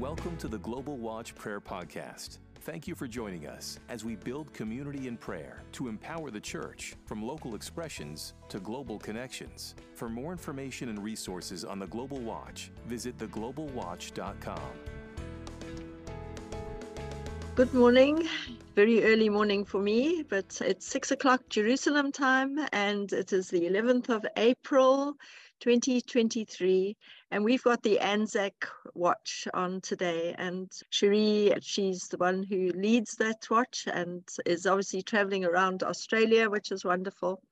Welcome to the Global Watch Prayer Podcast. Thank you for joining us as we build community in prayer to empower the church from local expressions to global connections. For more information and resources on the Global Watch, visit theglobalwatch.com. Good morning. Very early morning for me, but it's six o'clock Jerusalem time, and it is the 11th of April 2023. And we've got the Anzac watch on today. And Cherie, she's the one who leads that watch and is obviously traveling around Australia, which is wonderful.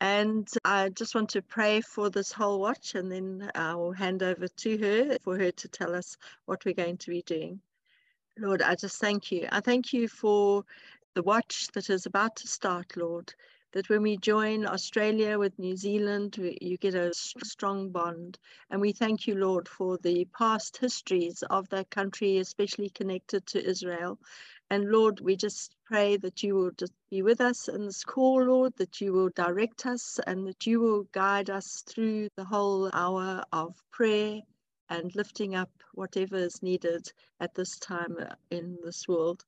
And I just want to pray for this whole watch, and then I'll hand over to her for her to tell us what we're going to be doing. Lord, I just thank you. I thank you for the watch that is about to start, Lord. That when we join Australia with New Zealand, you get a strong bond. And we thank you, Lord, for the past histories of that country, especially connected to Israel. And Lord, we just pray that you will just be with us in this call, Lord, that you will direct us and that you will guide us through the whole hour of prayer and lifting up whatever is needed at this time uh, in this world.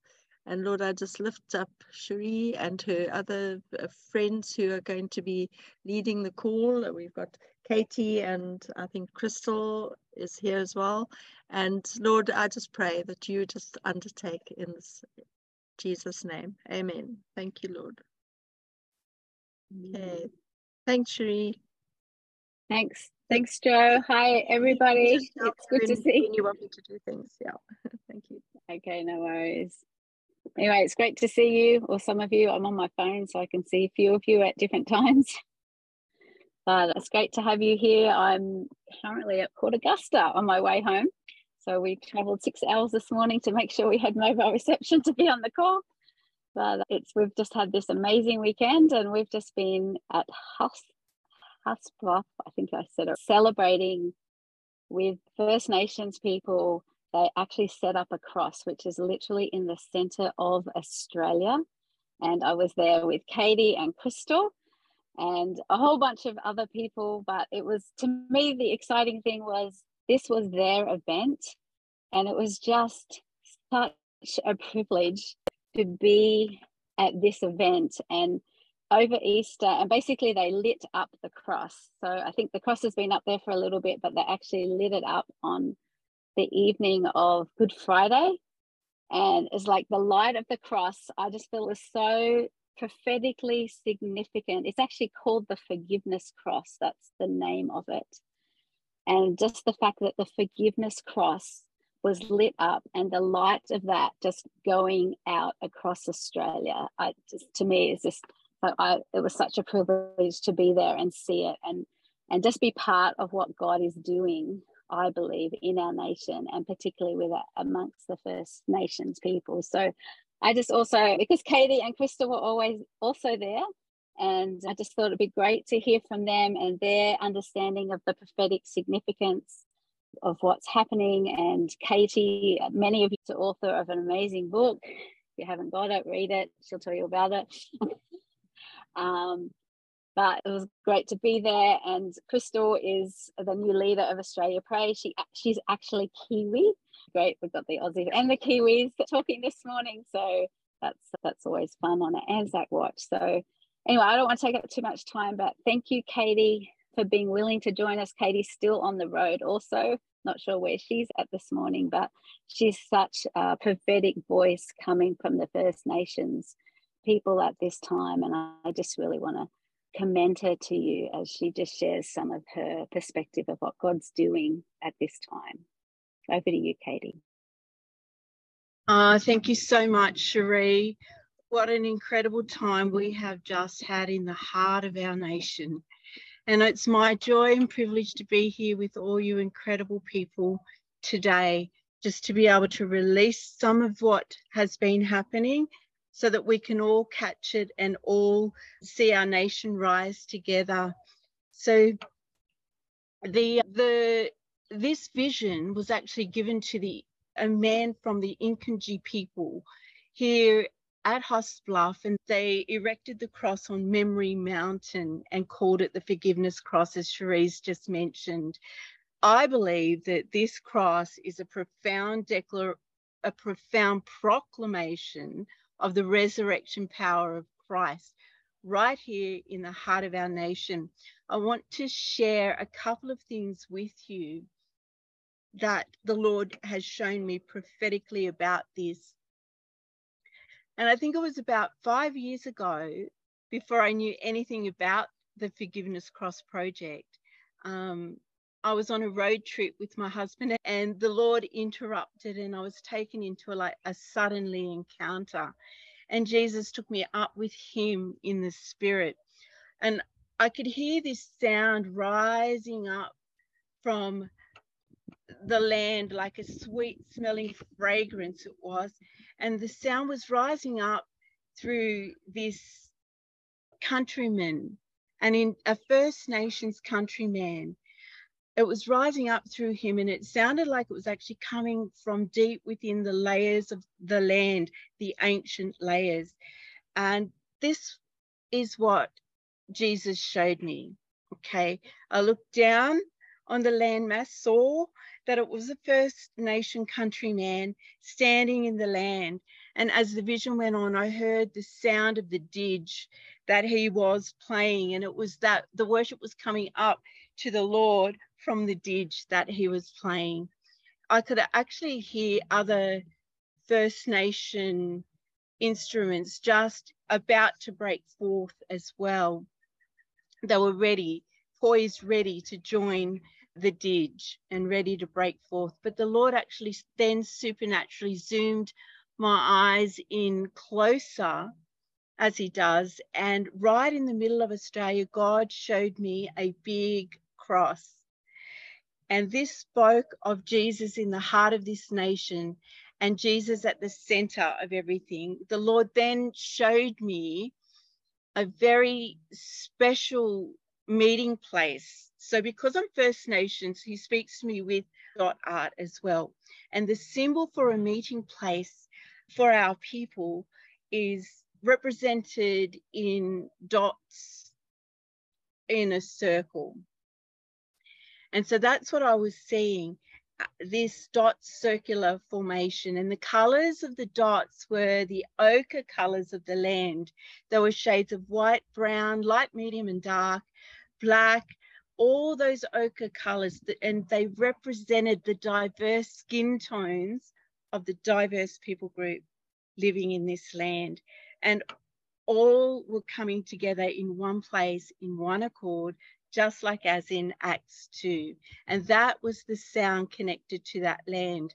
And Lord, I just lift up Cherie and her other uh, friends who are going to be leading the call. We've got Katie and I think Crystal is here as well. And Lord, I just pray that you just undertake in this Jesus' name. Amen. Thank you, Lord. Okay. Thanks, Cherie. Thanks. Thanks, Joe. Hi, everybody. It's good to see you. you. want me to do things. Yeah. Thank you. Okay, no worries. Anyway, it's great to see you, or some of you. I'm on my phone, so I can see a few of you at different times. Uh, but it's great to have you here. I'm currently at Port Augusta on my way home. So we traveled six hours this morning to make sure we had mobile reception to be on the call. But it's we've just had this amazing weekend, and we've just been at Huss Hasbrough, I think I said it, celebrating with First Nations people. They actually set up a cross, which is literally in the center of Australia. And I was there with Katie and Crystal and a whole bunch of other people. But it was, to me, the exciting thing was this was their event. And it was just such a privilege to be at this event and over Easter, and basically they lit up the cross. So I think the cross has been up there for a little bit, but they actually lit it up on the evening of Good Friday. And it's like the light of the cross, I just feel is so prophetically significant. It's actually called the forgiveness cross. That's the name of it. And just the fact that the forgiveness cross was lit up and the light of that just going out across Australia, I just to me is just I, it was such a privilege to be there and see it and and just be part of what God is doing, I believe, in our nation and particularly with uh, amongst the First Nations people. So I just also because Katie and Krista were always also there. And I just thought it'd be great to hear from them and their understanding of the prophetic significance of what's happening. And Katie, many of you are author of an amazing book. If you haven't got it, read it. She'll tell you about it. Um, but it was great to be there. And Crystal is the new leader of Australia Pray. She she's actually Kiwi. Great, we've got the Aussie and the Kiwis talking this morning. So that's that's always fun on an Anzac watch. So anyway, I don't want to take up too much time, but thank you, Katie, for being willing to join us. Katie's still on the road, also. Not sure where she's at this morning, but she's such a prophetic voice coming from the First Nations people at this time. And I just really want to commend her to you as she just shares some of her perspective of what God's doing at this time. Over to you, Katie. Uh, thank you so much, Cherie. What an incredible time we have just had in the heart of our nation. And it's my joy and privilege to be here with all you incredible people today, just to be able to release some of what has been happening so that we can all catch it and all see our nation rise together. So the the this vision was actually given to the a man from the Inkanji people here at Haast Bluff, and they erected the cross on Memory Mountain and called it the Forgiveness Cross, as Cherie's just mentioned. I believe that this cross is a profound declar- a profound proclamation of the resurrection power of Christ right here in the heart of our nation. I want to share a couple of things with you that the Lord has shown me prophetically about this. And I think it was about five years ago, before I knew anything about the Forgiveness Cross project. Um, I was on a road trip with my husband, and the Lord interrupted, and I was taken into a, like a suddenly encounter. And Jesus took me up with Him in the Spirit, and I could hear this sound rising up from the land like a sweet smelling fragrance it was. And the sound was rising up through this countryman and in a first nations countryman it was rising up through him and it sounded like it was actually coming from deep within the layers of the land the ancient layers and this is what jesus showed me okay i looked down on the landmass saw that it was a First Nation countryman standing in the land. And as the vision went on, I heard the sound of the didge that he was playing. And it was that the worship was coming up to the Lord from the didge that he was playing. I could actually hear other First Nation instruments just about to break forth as well. They were ready, poised, ready to join the didge and ready to break forth. But the Lord actually then supernaturally zoomed my eyes in closer as he does. And right in the middle of Australia, God showed me a big cross. And this spoke of Jesus in the heart of this nation and Jesus at the center of everything. The Lord then showed me a very special meeting place so because I'm First Nations, he speaks to me with dot art as well. And the symbol for a meeting place for our people is represented in dots in a circle. And so that's what I was seeing uh, this dot circular formation and the colors of the dots were the ochre colors of the land. There were shades of white, brown, light, medium, and dark, black, all those ochre colors and they represented the diverse skin tones of the diverse people group living in this land. And all were coming together in one place, in one accord, just like as in Acts 2. And that was the sound connected to that land.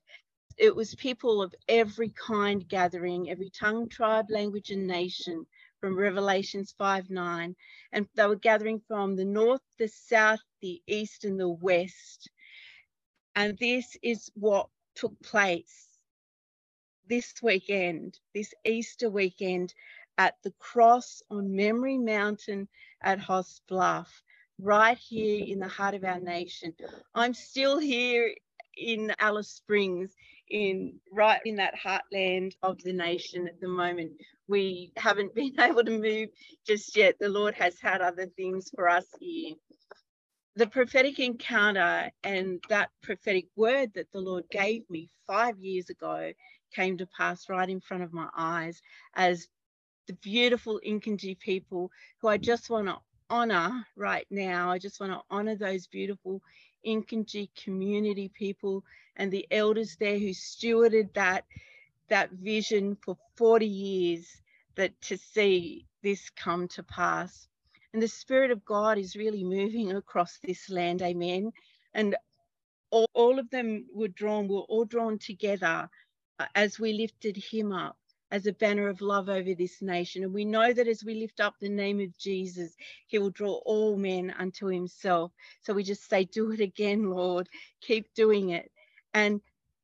It was people of every kind gathering, every tongue, tribe, language, and nation from Revelations 5 9. And they were gathering from the north, the south, the east, and the west. And this is what took place this weekend, this Easter weekend, at the cross on Memory Mountain at Haast Bluff, right here in the heart of our nation. I'm still here in Alice Springs in right in that heartland of the nation at the moment. We haven't been able to move just yet. The Lord has had other things for us here. The prophetic encounter and that prophetic word that the Lord gave me five years ago came to pass right in front of my eyes as the beautiful Inkinji people who I just want to honor right now. I just want to honor those beautiful Inkinji community people and the elders there who stewarded that that vision for 40 years that to see this come to pass. And the Spirit of God is really moving across this land, amen. And all, all of them were drawn, were all drawn together uh, as we lifted him up as a banner of love over this nation. And we know that as we lift up the name of Jesus, he will draw all men unto himself. So we just say, Do it again, Lord. Keep doing it. And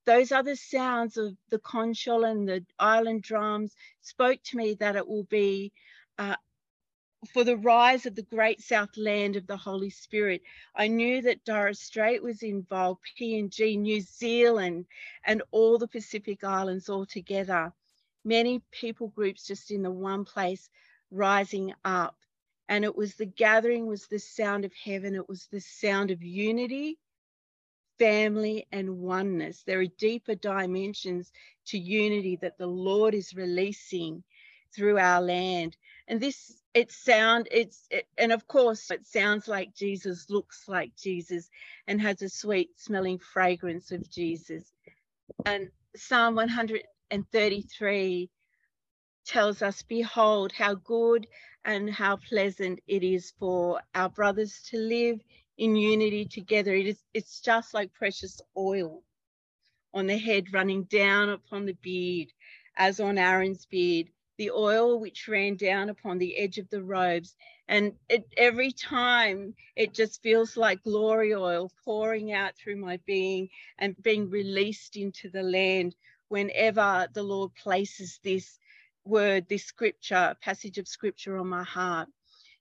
those other sounds of the conchal and the island drums spoke to me that it will be uh, for the rise of the great south land of the Holy Spirit. I knew that Torres Strait was involved, PNG, New Zealand, and all the Pacific Islands all together many people groups just in the one place rising up. And it was the gathering was the sound of heaven. It was the sound of unity family, and oneness. There are deeper dimensions to unity that the Lord is releasing through our land. And this, it sound, it's, it, and of course, it sounds like Jesus, looks like Jesus, and has a sweet smelling fragrance of Jesus. And Psalm 133 tells us, Behold, how good and how pleasant it is for our brothers to live in unity together. It is, it's just like precious oil on the head running down upon the beard, as on Aaron's beard, the oil which ran down upon the edge of the robes. And it, every time it just feels like glory oil pouring out through my being and being released into the land whenever the Lord places this word, this scripture, passage of scripture on my heart.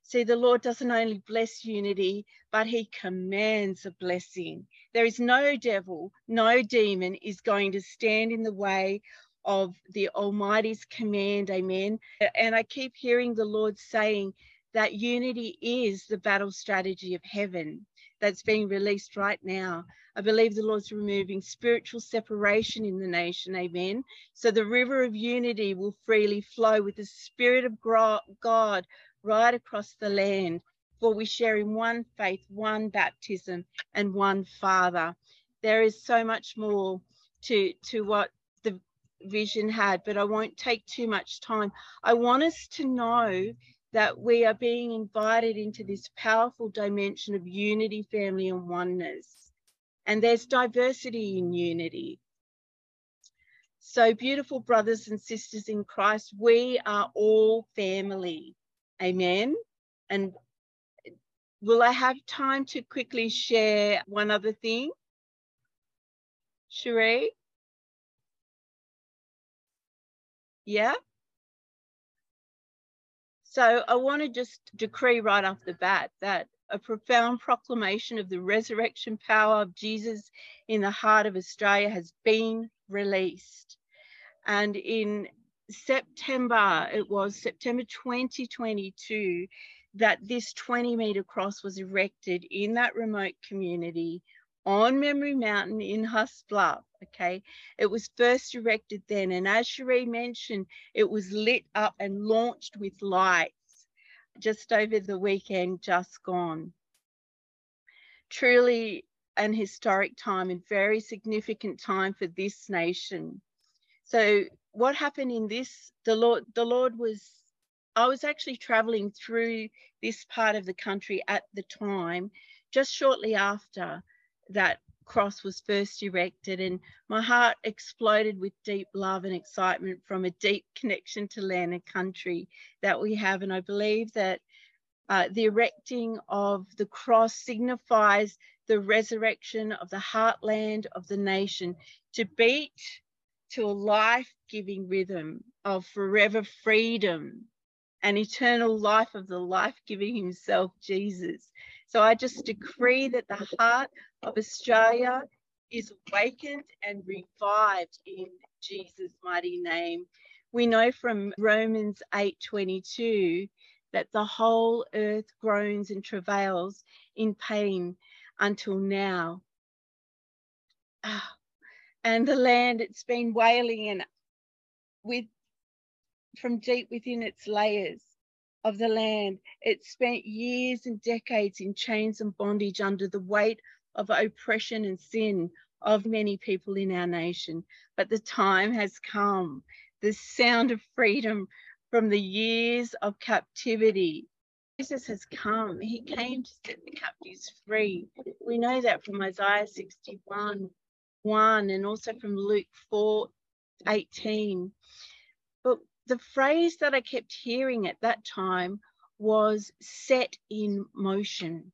See, the Lord doesn't only bless unity, but he commands a blessing. There is no devil, no demon is going to stand in the way of the Almighty's command. Amen. And I keep hearing the Lord saying that unity is the battle strategy of heaven that's being released right now. I believe the Lord's removing spiritual separation in the nation. Amen. So the river of unity will freely flow with the Spirit of God right across the land. For we share in one faith, one baptism, and one Father. There is so much more to, to what the vision had, but I won't take too much time. I want us to know that we are being invited into this powerful dimension of unity, family, and oneness. And there's diversity in unity. So, beautiful brothers and sisters in Christ, we are all family. Amen. And will I have time to quickly share one other thing? Cherie? Yeah? So I want to just decree right off the bat that a profound proclamation of the resurrection power of Jesus in the heart of Australia has been released. And in September, it was September 2022, that this 20 metre cross was erected in that remote community on Memory Mountain in Haast Bluff. Okay, it was first erected then, and as Cherie mentioned, it was lit up and launched with lights just over the weekend just gone. Truly an historic time and very significant time for this nation. So what happened in this, the Lord, the Lord was, I was actually traveling through this part of the country at the time, just shortly after that cross was first erected, and my heart exploded with deep love and excitement from a deep connection to land and country that we have. And I believe that uh, the erecting of the cross signifies the resurrection of the heartland of the nation to beat to a life giving rhythm of forever freedom and eternal life of the life giving Himself, Jesus. So I just decree that the heart of Australia is awakened and revived in Jesus' mighty name. We know from Romans 8:22 that the whole earth groans and travails in pain until now. Ah, and the land it's been wailing and with from deep within its layers of the land it spent years and decades in chains and bondage under the weight of oppression and sin of many people in our nation but the time has come the sound of freedom from the years of captivity Jesus has come. He came to set the captives free. We know that from Isaiah 61 1 and also from Luke 4 18. But the phrase that I kept hearing at that time was set in motion,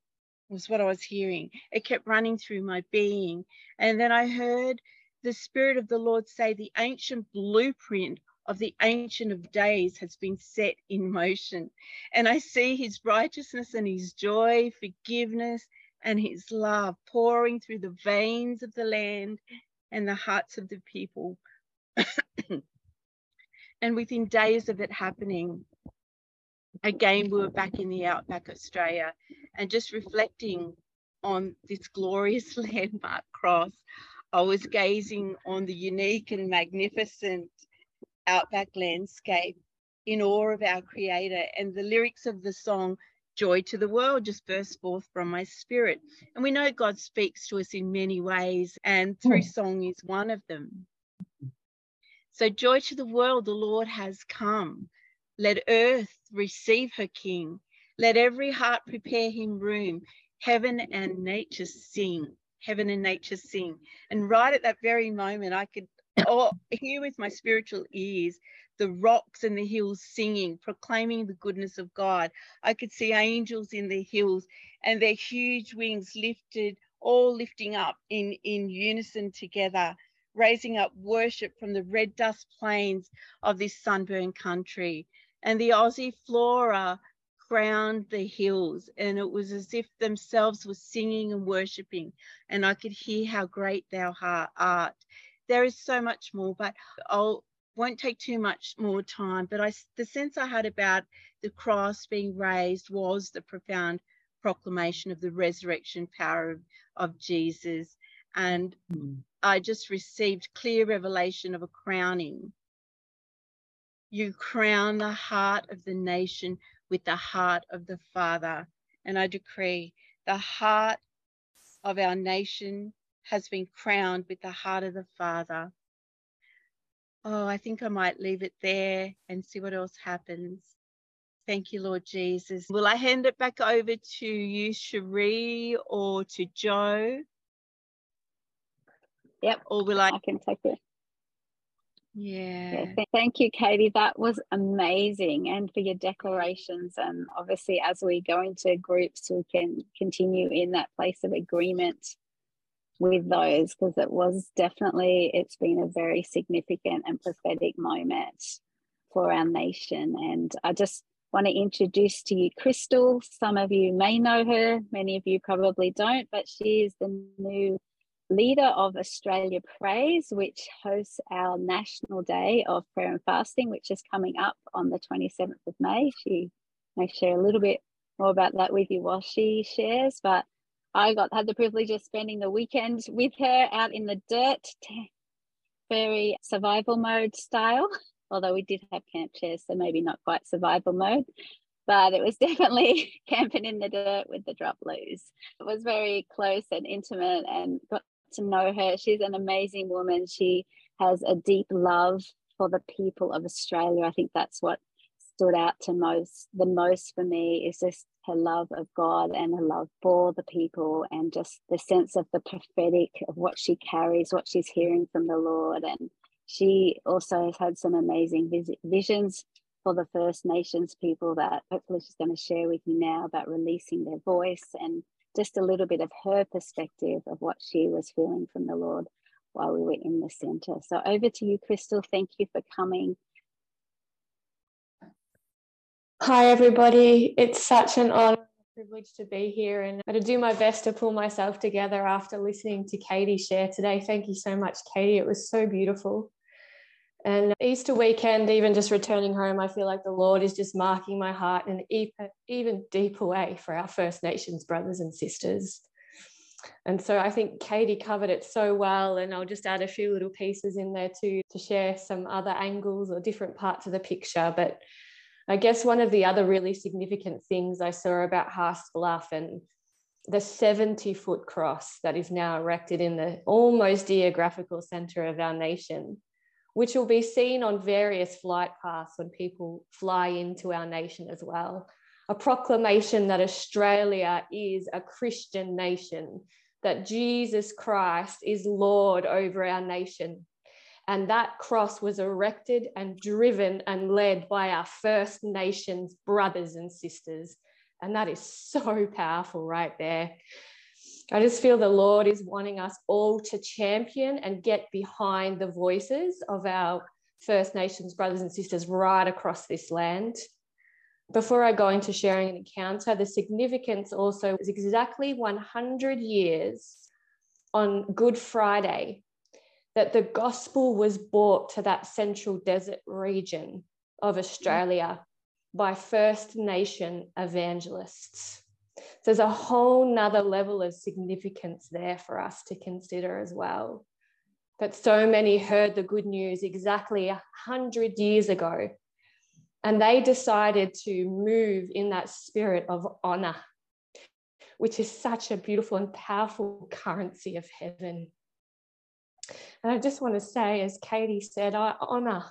was what I was hearing. It kept running through my being. And then I heard the Spirit of the Lord say, The ancient blueprint of the Ancient of Days has been set in motion. And I see his righteousness and his joy, forgiveness, and his love pouring through the veins of the land and the hearts of the people. and within days of it happening, again, we were back in the outback Australia and just reflecting on this glorious landmark cross, I was gazing on the unique and magnificent outback landscape in awe of our Creator, and the lyrics of the song Joy to the World just burst forth from my spirit. And we know God speaks to us in many ways, and through hmm. song is one of them. So, joy to the world, the Lord has come. Let earth receive her King. Let every heart prepare him room. Heaven and nature sing. Heaven and nature sing. And right at that very moment, I could hear with my spiritual ears the rocks and the hills singing, proclaiming the goodness of God. I could see angels in the hills and their huge wings lifted, all lifting up in, in unison together, raising up worship from the red dust plains of this sunburned country. And the Aussie flora crowned the hills, and it was as if themselves were singing and worshipping. And I could hear how great thou art. There is so much more, but I'll won't take too much more time, but I, the sense I had about the cross being raised was the profound proclamation of the resurrection power of, of Jesus. And mm. I just received clear revelation of a crowning. You crown the heart of the nation with the heart of the Father. And I decree the heart of our nation has been crowned with the heart of the Father. Oh, I think I might leave it there and see what else happens. Thank you, Lord Jesus. Will I hand it back over to you, Cherie, or to Joe? Yep. Or will I? I can take it. Yeah. yeah. Thank you, Katie. That was amazing. And for your declarations. And obviously, as we go into groups, we can continue in that place of agreement with those because it was definitely it's been a very significant and prophetic moment for our nation and i just want to introduce to you crystal some of you may know her many of you probably don't but she is the new leader of australia prays which hosts our national day of prayer and fasting which is coming up on the 27th of may she may share a little bit more about that with you while she shares but I got had the privilege of spending the weekend with her out in the dirt, very survival mode style. Although we did have camp chairs, so maybe not quite survival mode, but it was definitely camping in the dirt with the drop loose. It was very close and intimate, and got to know her. She's an amazing woman. She has a deep love for the people of Australia. I think that's what stood out to most the most for me is just her love of God and her love for the people and just the sense of the prophetic of what she carries, what she's hearing from the Lord. And she also has had some amazing vis- visions for the First Nations people that hopefully she's going to share with you now about releasing their voice and just a little bit of her perspective of what she was feeling from the Lord while we were in the center. So over to you, Crystal. Thank you for coming Hi, everybody. It's such an honor and privilege to be here and to do my best to pull myself together after listening to Katie share today. Thank you so much, Katie. It was so beautiful. And Easter weekend, even just returning home, I feel like the Lord is just marking my heart in an even deeper way for our First Nations brothers and sisters. And so I think Katie covered it so well, and I'll just add a few little pieces in there too to share some other angles or different parts of the picture. But I guess one of the other really significant things I saw about Haast Bluff and the 70 foot cross that is now erected in the almost geographical center of our nation, which will be seen on various flight paths when people fly into our nation as well. A proclamation that Australia is a Christian nation, that Jesus Christ is Lord over our nation, and that cross was erected and driven and led by our First Nations brothers and sisters. And that is so powerful right there. I just feel the Lord is wanting us all to champion and get behind the voices of our First Nations brothers and sisters right across this land. Before I go into sharing an encounter, the significance also is exactly 100 years on Good Friday that the gospel was brought to that central desert region of Australia by First Nation evangelists. There's a whole nother level of significance there for us to consider as well. That so many heard the good news exactly a hundred years ago, and they decided to move in that spirit of honor, which is such a beautiful and powerful currency of heaven. And I just want to say, as Katie said, I honor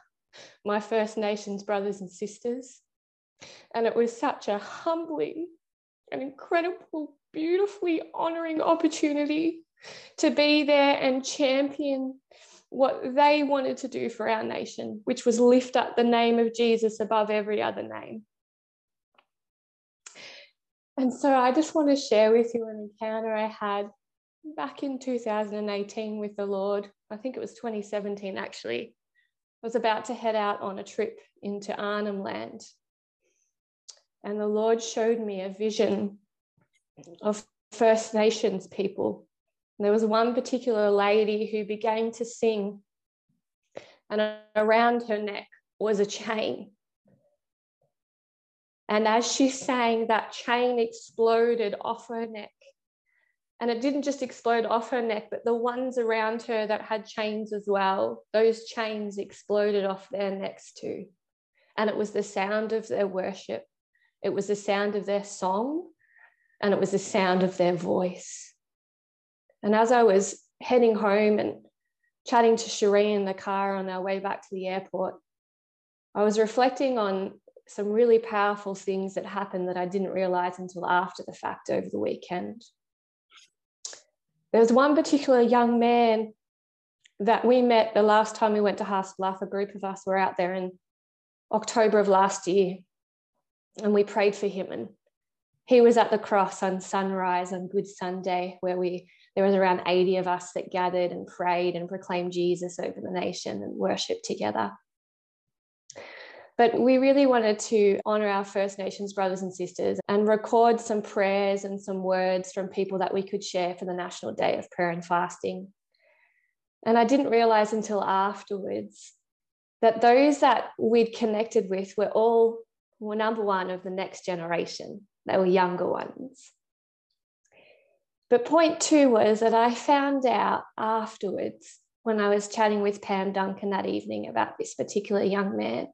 my First Nations brothers and sisters. And it was such a humbling an incredible, beautifully honoring opportunity to be there and champion what they wanted to do for our nation, which was lift up the name of Jesus above every other name. And so I just want to share with you an encounter I had back in 2018 with the Lord. I think it was 2017 actually. I was about to head out on a trip into Arnhem Land and the Lord showed me a vision of First Nations people. And there was one particular lady who began to sing, and around her neck was a chain. And as she sang, that chain exploded off her neck. And it didn't just explode off her neck, but the ones around her that had chains as well, those chains exploded off their necks too. And it was the sound of their worship. It was the sound of their song and it was the sound of their voice. And as I was heading home and chatting to Cherie in the car on our way back to the airport, I was reflecting on some really powerful things that happened that I didn't realize until after the fact over the weekend. There was one particular young man that we met the last time we went to Haast Bluff. A group of us were out there in October of last year and we prayed for him. And he was at the cross on sunrise on Good Sunday, where we there was around 80 of us that gathered and prayed and proclaimed Jesus over the nation and worshiped together. But we really wanted to honor our First Nations brothers and sisters and record some prayers and some words from people that we could share for the National Day of Prayer and Fasting. And I didn't realize until afterwards that those that we'd connected with were all were number one of the next generation. They were younger ones. But point two was that I found out afterwards when I was chatting with Pam Duncan that evening about this particular young man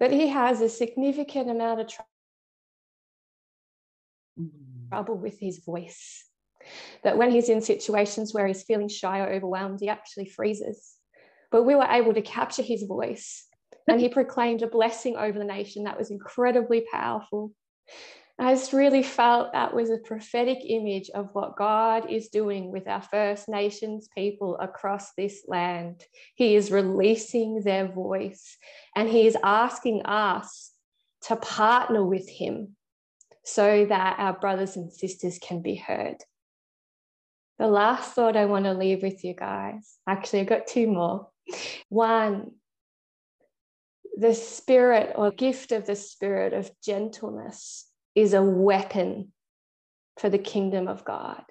that he has a significant amount of mm. trouble with his voice. That when he's in situations where he's feeling shy or overwhelmed, he actually freezes. But we were able to capture his voice and he proclaimed a blessing over the nation that was incredibly powerful. I just really felt that was a prophetic image of what God is doing with our First Nations people across this land. He is releasing their voice and He is asking us to partner with Him so that our brothers and sisters can be heard. The last thought I want to leave with you guys actually, I've got two more. One, the spirit or gift of the spirit of gentleness is a weapon for the kingdom of God.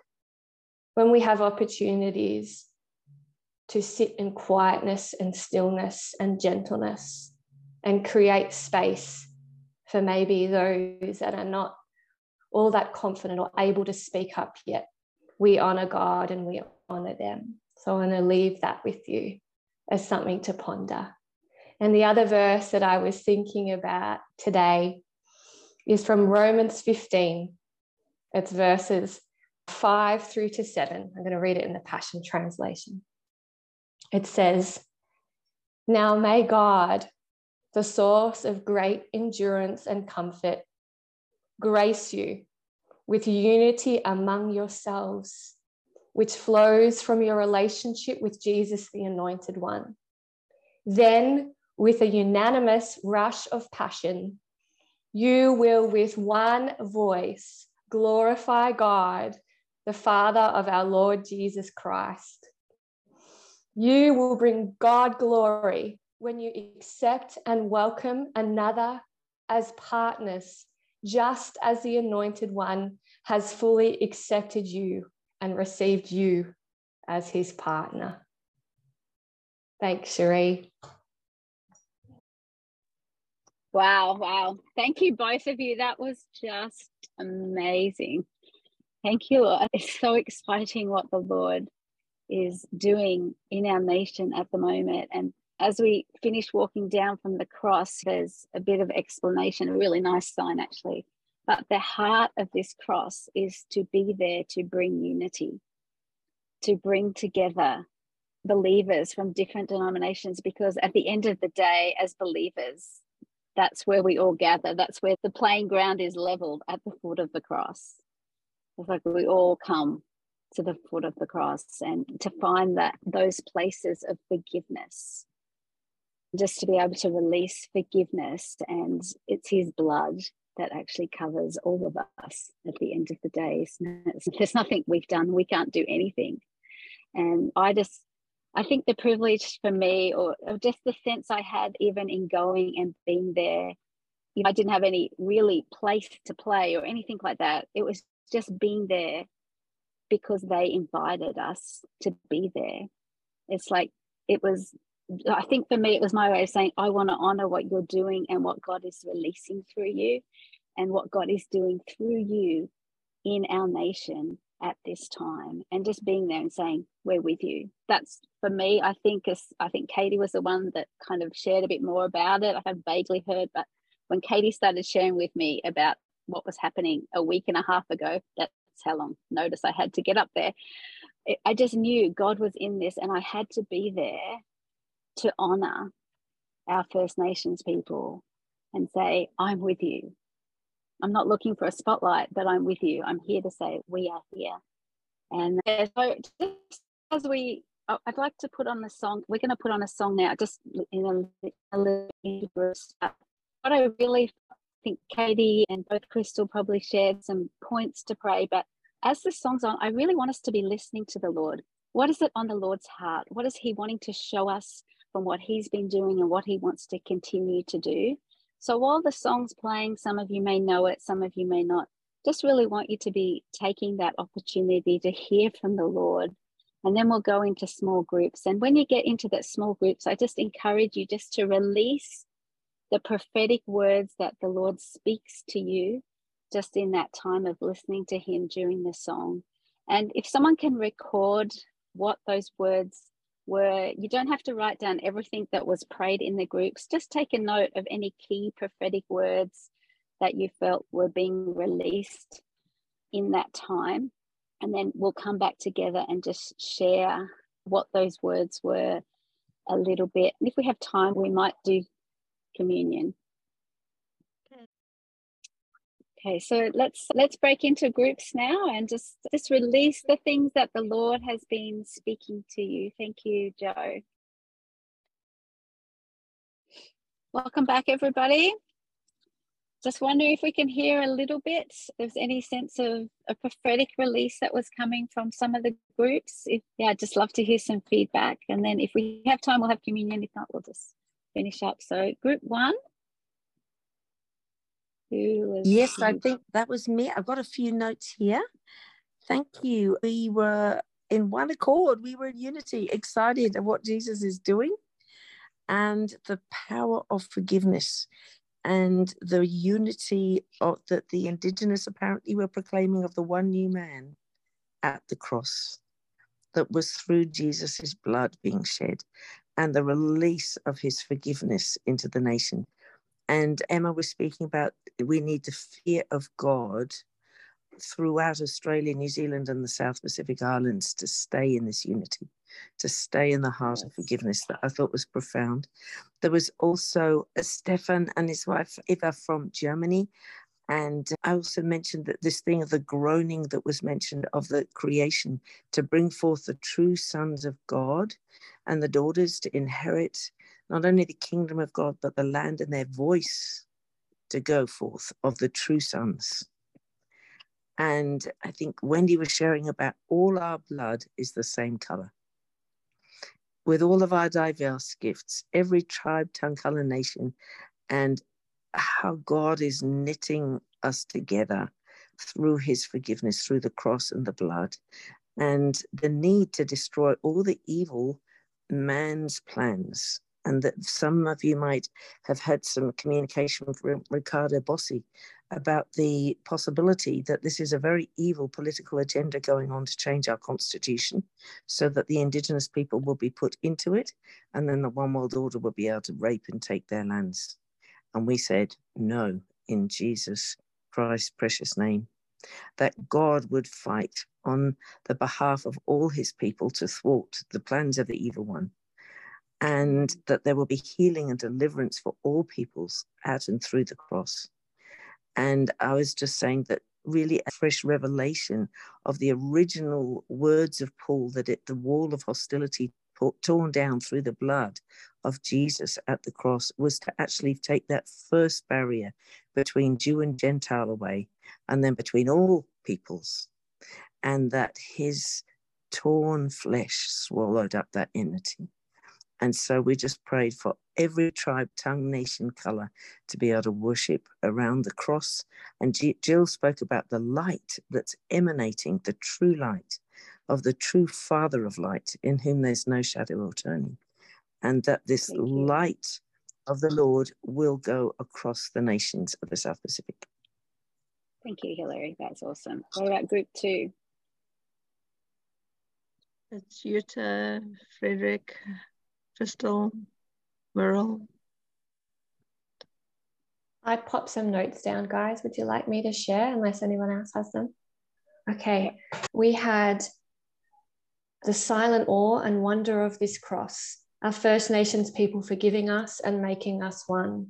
When we have opportunities to sit in quietness and stillness and gentleness and create space for maybe those that are not all that confident or able to speak up yet, we honor God and we honor them. So I want to leave that with you as something to ponder. And the other verse that I was thinking about today is from Romans 15. It's verses 5 through to 7. I'm going to read it in the Passion Translation. It says, Now may God, the source of great endurance and comfort, grace you with unity among yourselves, which flows from your relationship with Jesus, the Anointed One. Then with a unanimous rush of passion, you will with one voice glorify God, the Father of our Lord Jesus Christ. You will bring God glory when you accept and welcome another as partners, just as the Anointed One has fully accepted you and received you as his partner. Thanks, Cherie. Wow, wow. Thank you, both of you. That was just amazing. Thank you. It's so exciting what the Lord is doing in our nation at the moment. And as we finish walking down from the cross, there's a bit of explanation, a really nice sign actually. But the heart of this cross is to be there to bring unity, to bring together believers from different denominations, because at the end of the day, as believers, that's where we all gather. That's where the playing ground is leveled at the foot of the cross. It's like we all come to the foot of the cross and to find that those places of forgiveness just to be able to release forgiveness and it's his blood that actually covers all of us at the end of the day there's nothing we've done we can't do anything and i just i think the privilege for me or, or just the sense i had even in going and being there you know, i didn't have any really place to play or anything like that. It was just being there because they invited us to be there. It's like it was I think for me, it was my way of saying, I want to honor what you're doing and what God is releasing through you and what God is doing through you in our nation at this time and just mm-hmm. being there and saying we're with you. That's for me i think as i think katie was the one that kind of shared a bit more about it. I have vaguely heard but when katie started sharing with me about what was happening a week and a half ago that's how long notice i had to get up there. I just knew god was in this and i had to be there to honor our First Nations people and say, I'm with you. I'm not looking for a spotlight, but I'm with you. I'm here to say, we are here. And so, just as we, I'd like to put on the song, we're going to put on a song now, just in a, a little What I really think Katie and both Crystal probably shared some points to pray, but as the song's on, I really want us to be listening to the Lord. What is it on the Lord's heart? What is He wanting to show us from what he's been doing and what he wants to continue to do. So while the song's playing, some of you may know it, some of you may not. Just really want you to be taking that opportunity to hear from the Lord. And then we'll go into small groups. And when you get into that small groups, I just encourage you just to release the prophetic words that the Lord speaks to you just in that time of listening to Him during the song. And if someone can record what those words were you don't have to write down everything that was prayed in the groups. Just take a note of any key prophetic words that you felt were being released in that time. And then we'll come back together and just share what those words were a little bit. And if we have time, we might do communion. Okay, so let's let's break into groups now and just just release the things that the Lord has been speaking to you. Thank you, Joe. Welcome back, everybody. Just wondering if we can hear a little bit. There's any sense of a prophetic release that was coming from some of the groups. If yeah, I'd just love to hear some feedback. And then if we have time, we'll have communion. If not, we'll just finish up. So group one. Yes, I think that was me. I've got a few notes here. Thank you. We were in one accord, we were in unity, excited of what Jesus is doing and the power of forgiveness and the unity of that the indigenous apparently were proclaiming of the one new man at the cross that was through Jesus' blood being shed and the release of his forgiveness into the nation. And Emma was speaking about we need the fear of God throughout Australia, New Zealand, and the South Pacific Islands to stay in this unity, to stay in the heart yes. of forgiveness that I thought was profound. There was also uh, Stefan and his wife Eva from Germany. And I also mentioned that this thing of the groaning that was mentioned of the creation to bring forth the true sons of God and the daughters to inherit not only the kingdom of God, but the land and their voice to go forth of the true sons. And I think Wendy was sharing about all our blood is the same color. With all of our diverse gifts, every tribe, tongue, color, nation, and how God is knitting us together through his forgiveness, through the cross and the blood, and the need to destroy all the evil man's plans and that some of you might have had some communication from Riccardo Bosi about the possibility that this is a very evil political agenda going on to change our constitution so that the indigenous people will be put into it and then the one world order will be able to rape and take their lands. And we said, no, in Jesus Christ's precious name, that God would fight on the behalf of all his people to thwart the plans of the evil one and that there will be healing and deliverance for all peoples out and through the cross. And I was just saying that really a fresh revelation of the original words of Paul that it, the wall of hostility torn down through the blood of Jesus at the cross was to actually take that first barrier between Jew and Gentile away, and then between all peoples, and that his torn flesh swallowed up that enmity. And so we just prayed for every tribe, tongue, nation, color to be able to worship around the cross. And Jill spoke about the light that's emanating, the true light of the true Father of light, in whom there's no shadow or turning. And that this light of the Lord will go across the nations of the South Pacific. Thank you, Hilary. That's awesome. What about group two? It's Jutta, Frederick, Crystal, Merle. I popped some notes down, guys. Would you like me to share unless anyone else has them? Okay, we had the silent awe and wonder of this cross, our First Nations people forgiving us and making us one.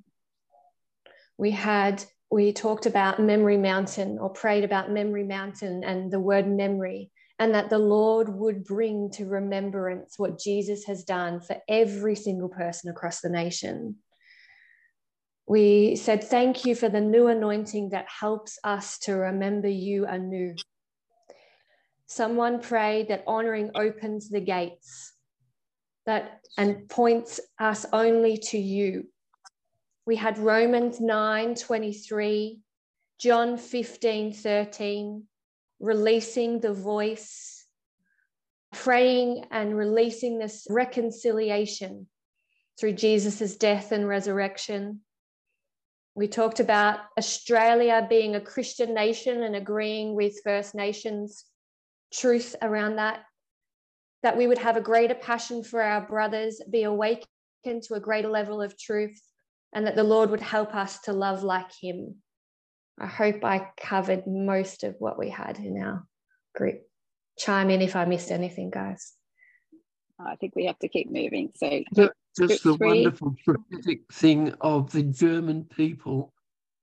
We had, we talked about Memory Mountain or prayed about Memory Mountain and the word memory and that the Lord would bring to remembrance what Jesus has done for every single person across the nation. We said, Thank you for the new anointing that helps us to remember you anew. Someone prayed that honoring opens the gates that and points us only to you. We had Romans 9 23, John 15 13, releasing the voice, praying and releasing this reconciliation through Jesus' death and resurrection. We talked about Australia being a Christian nation and agreeing with First Nations truth around that, that we would have a greater passion for our brothers, be awakened to a greater level of truth, and that the Lord would help us to love like Him. I hope I covered most of what we had in our group. Chime in if I missed anything, guys. I think we have to keep moving. So, just the three. wonderful prophetic thing of the German people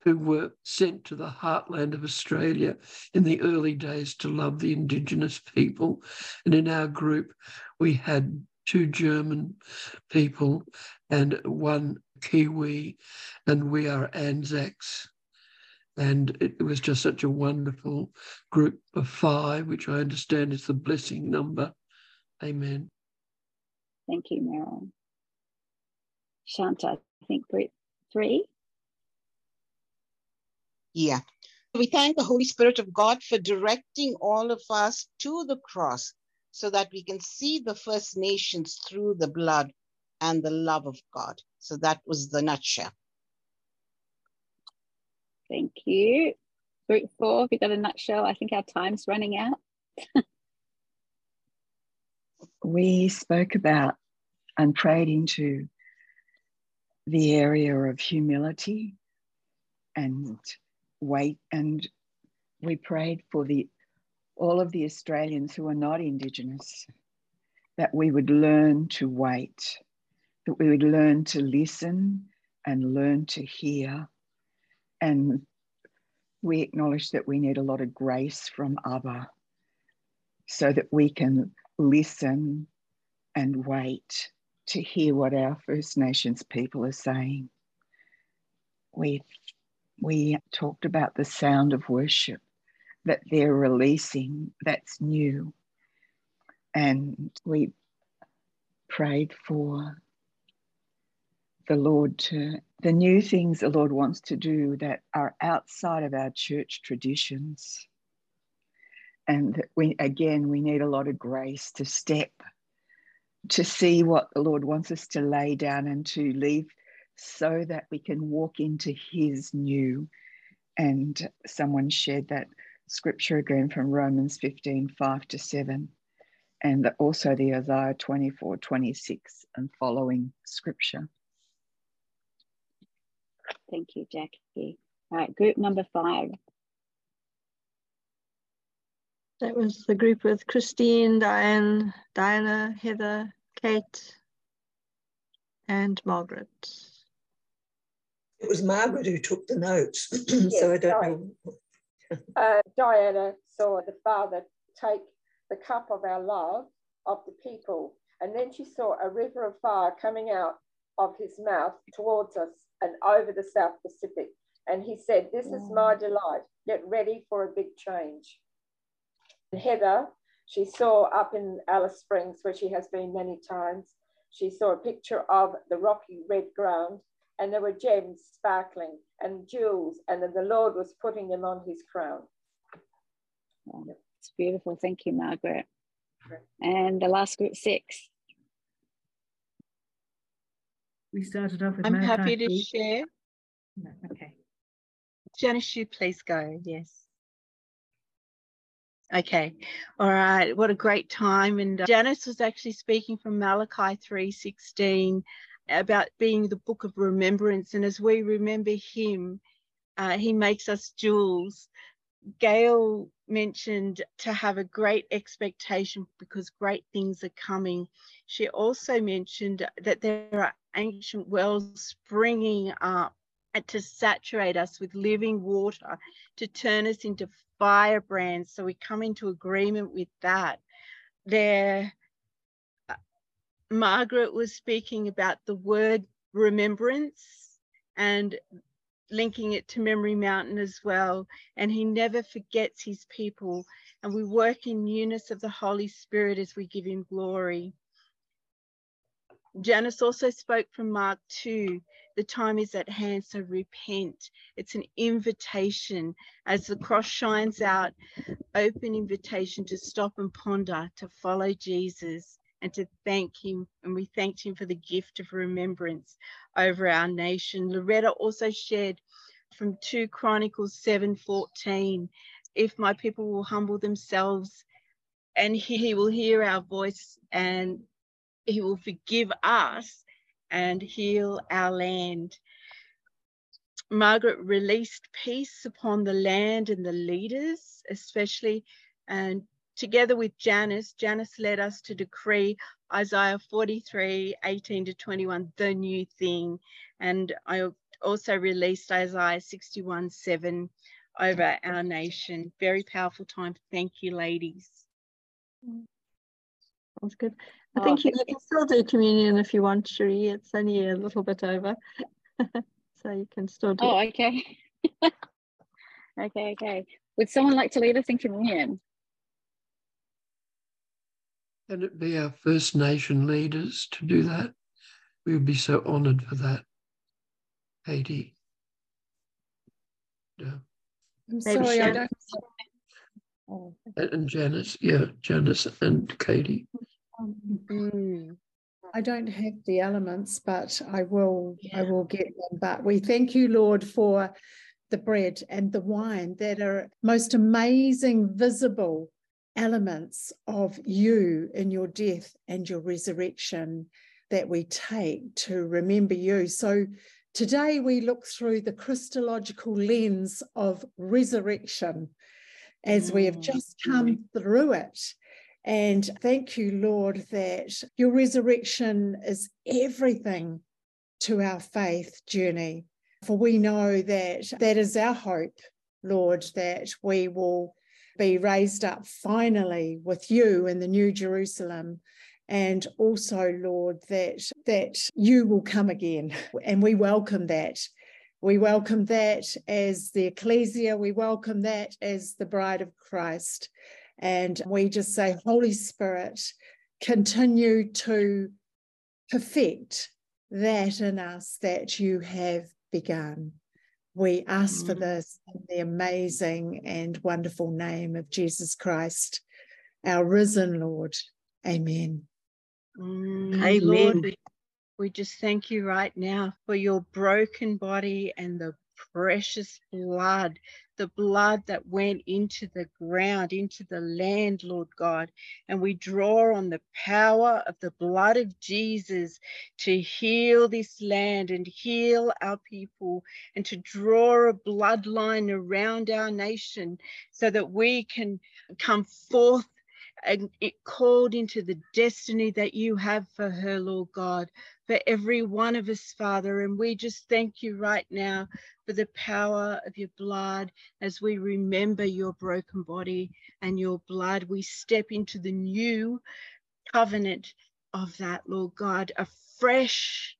who were sent to the heartland of Australia in the early days to love the Indigenous people. And in our group, we had two German people and one Kiwi, and we are Anzacs. And it was just such a wonderful group of five, which I understand is the blessing number. Amen. Thank you, Meryl. Shanta, I think group three. Yeah. We thank the Holy Spirit of God for directing all of us to the cross so that we can see the First Nations through the blood and the love of God. So that was the nutshell. Thank you. Group four, we got a nutshell. I think our time's running out. we spoke about and prayed into the area of humility and wait and we prayed for the all of the Australians who are not Indigenous that we would learn to wait, that we would learn to listen and learn to hear and we acknowledge that we need a lot of grace from Abba so that we can listen and wait to hear what our First Nations people are saying. We, we talked about the sound of worship that they're releasing, that's new. And we prayed for the Lord to, the new things the Lord wants to do that are outside of our church traditions. And we, again, we need a lot of grace to step to see what the Lord wants us to lay down and to leave so that we can walk into His new. And someone shared that scripture again from Romans 15 5 to 7, and also the Isaiah 24 26 and following scripture. Thank you, Jackie. All right, group number five. That was the group with Christine, Diane, Diana, Heather, Kate, and Margaret. It was Margaret who took the notes, yes, so I don't know. uh, Diana saw the Father take the cup of our love of the people, and then she saw a river of fire coming out of his mouth towards us and over the South Pacific. And he said, This is my delight. Get ready for a big change. And Heather, she saw up in Alice Springs, where she has been many times, she saw a picture of the rocky red ground, and there were gems sparkling and jewels, and then the Lord was putting them on his crown. It's beautiful. Thank you, Margaret. And the last group six. We started off with I'm happy to share. No, okay. Janice, you please go. Yes. Okay. All right. What a great time. And uh, Janice was actually speaking from Malachi 3:16 about being the book of remembrance. And as we remember him, uh, he makes us jewels. Gail mentioned to have a great expectation because great things are coming. She also mentioned that there are ancient wells springing up to saturate us with living water, to turn us into firebrands. So we come into agreement with that. There, Margaret was speaking about the word remembrance and linking it to Memory Mountain as well. And he never forgets his people. And we work in newness of the Holy Spirit as we give him glory. Janice also spoke from Mark 2 the time is at hand, so repent. It's an invitation as the cross shines out, open invitation to stop and ponder, to follow Jesus and to thank him. And we thanked him for the gift of remembrance over our nation. Loretta also shared from 2 Chronicles 7 14. If my people will humble themselves and he will hear our voice and he will forgive us and heal our land. Margaret released peace upon the land and the leaders, especially, and together with Janice, Janice led us to decree Isaiah 43 18 to 21, the new thing. And I also released Isaiah 61 7 over our nation. Very powerful time. Thank you, ladies. Sounds good. I think you, you can still do communion if you want, Cherie. It's only a little bit over. so you can still do Oh, okay. okay, okay. Would someone like to lead us in communion? Can it be our First Nation leaders to do that? We would be so honoured for that. Katie. Yeah. I'm sorry, I don't. And Janice, yeah, Janice and Katie. Mm. I don't have the elements, but I will yeah. I will get them. But we thank you, Lord, for the bread and the wine that are most amazing visible elements of you in your death and your resurrection that we take to remember you. So today we look through the Christological lens of resurrection as mm. we have mm. just come through it and thank you, Lord, that your resurrection is everything to our faith journey. For we know that that is our hope, Lord, that we will be raised up finally with you in the New Jerusalem. And also, Lord, that, that you will come again. And we welcome that. We welcome that as the ecclesia. We welcome that as the bride of Christ. And we just say, Holy Spirit, continue to perfect that in us that you have begun. We ask for mm. this in the amazing and wonderful name of Jesus Christ, our risen Lord. Amen. Mm, Amen. Lord, we, we just thank you right now for your broken body and the precious blood the blood that went into the ground, into the land, Lord God. And we draw on the power of the blood of Jesus to heal this land and heal our people and to draw a bloodline around our nation so that we can come forth and it called into the destiny that you have for her, Lord God, for every one of us, Father. And we just thank you right now for the power of your blood as we remember your broken body and your blood. We step into the new covenant of that, Lord God, a fresh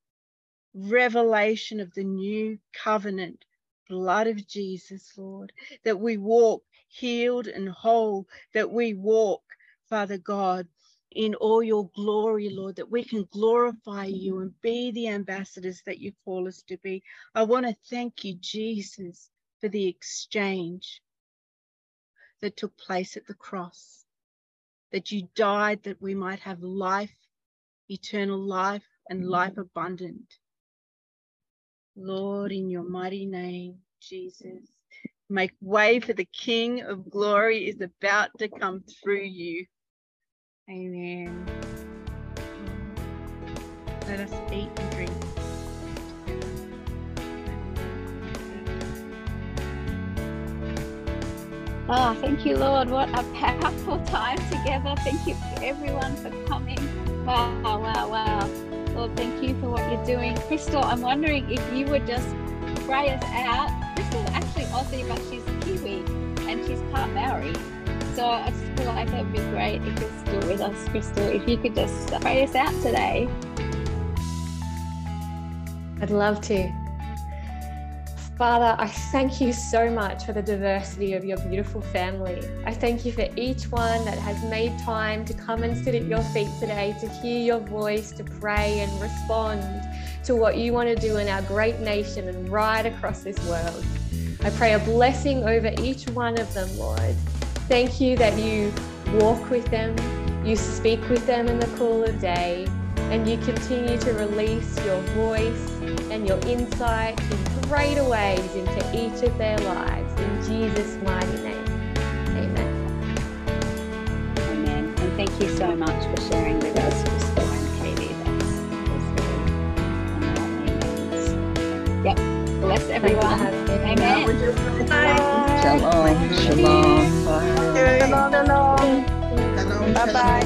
revelation of the new covenant blood of Jesus, Lord, that we walk healed and whole, that we walk Father God, in all your glory, Lord, that we can glorify you and be the ambassadors that you call us to be. I want to thank you, Jesus, for the exchange that took place at the cross, that you died that we might have life, eternal life, and life abundant. Lord, in your mighty name, Jesus, make way for the King of glory is about to come through you. Amen. Let us eat and drink. Oh, thank you, Lord. What a powerful time together. Thank you everyone for coming. Wow, wow, wow. Lord, thank you for what you're doing. Crystal, I'm wondering if you would just pray us out. Crystal's actually Aussie, but she's Kiwi and she's part Maori. So I just feel like it would be great if you're still with us, Crystal. If you could just pray us out today. I'd love to. Father, I thank you so much for the diversity of your beautiful family. I thank you for each one that has made time to come and sit at your feet today, to hear your voice, to pray and respond to what you want to do in our great nation and right across this world. I pray a blessing over each one of them, Lord. Thank you that you walk with them, you speak with them in the cool of day, and you continue to release your voice and your insight in greater ways into each of their lives. In Jesus' mighty name. Amen. Amen. And thank you so much for sharing with us, Yep. Bless everyone. Amen. Bye. Shalom. Shalom. Bye. Shalom. Shalom. Bye bye.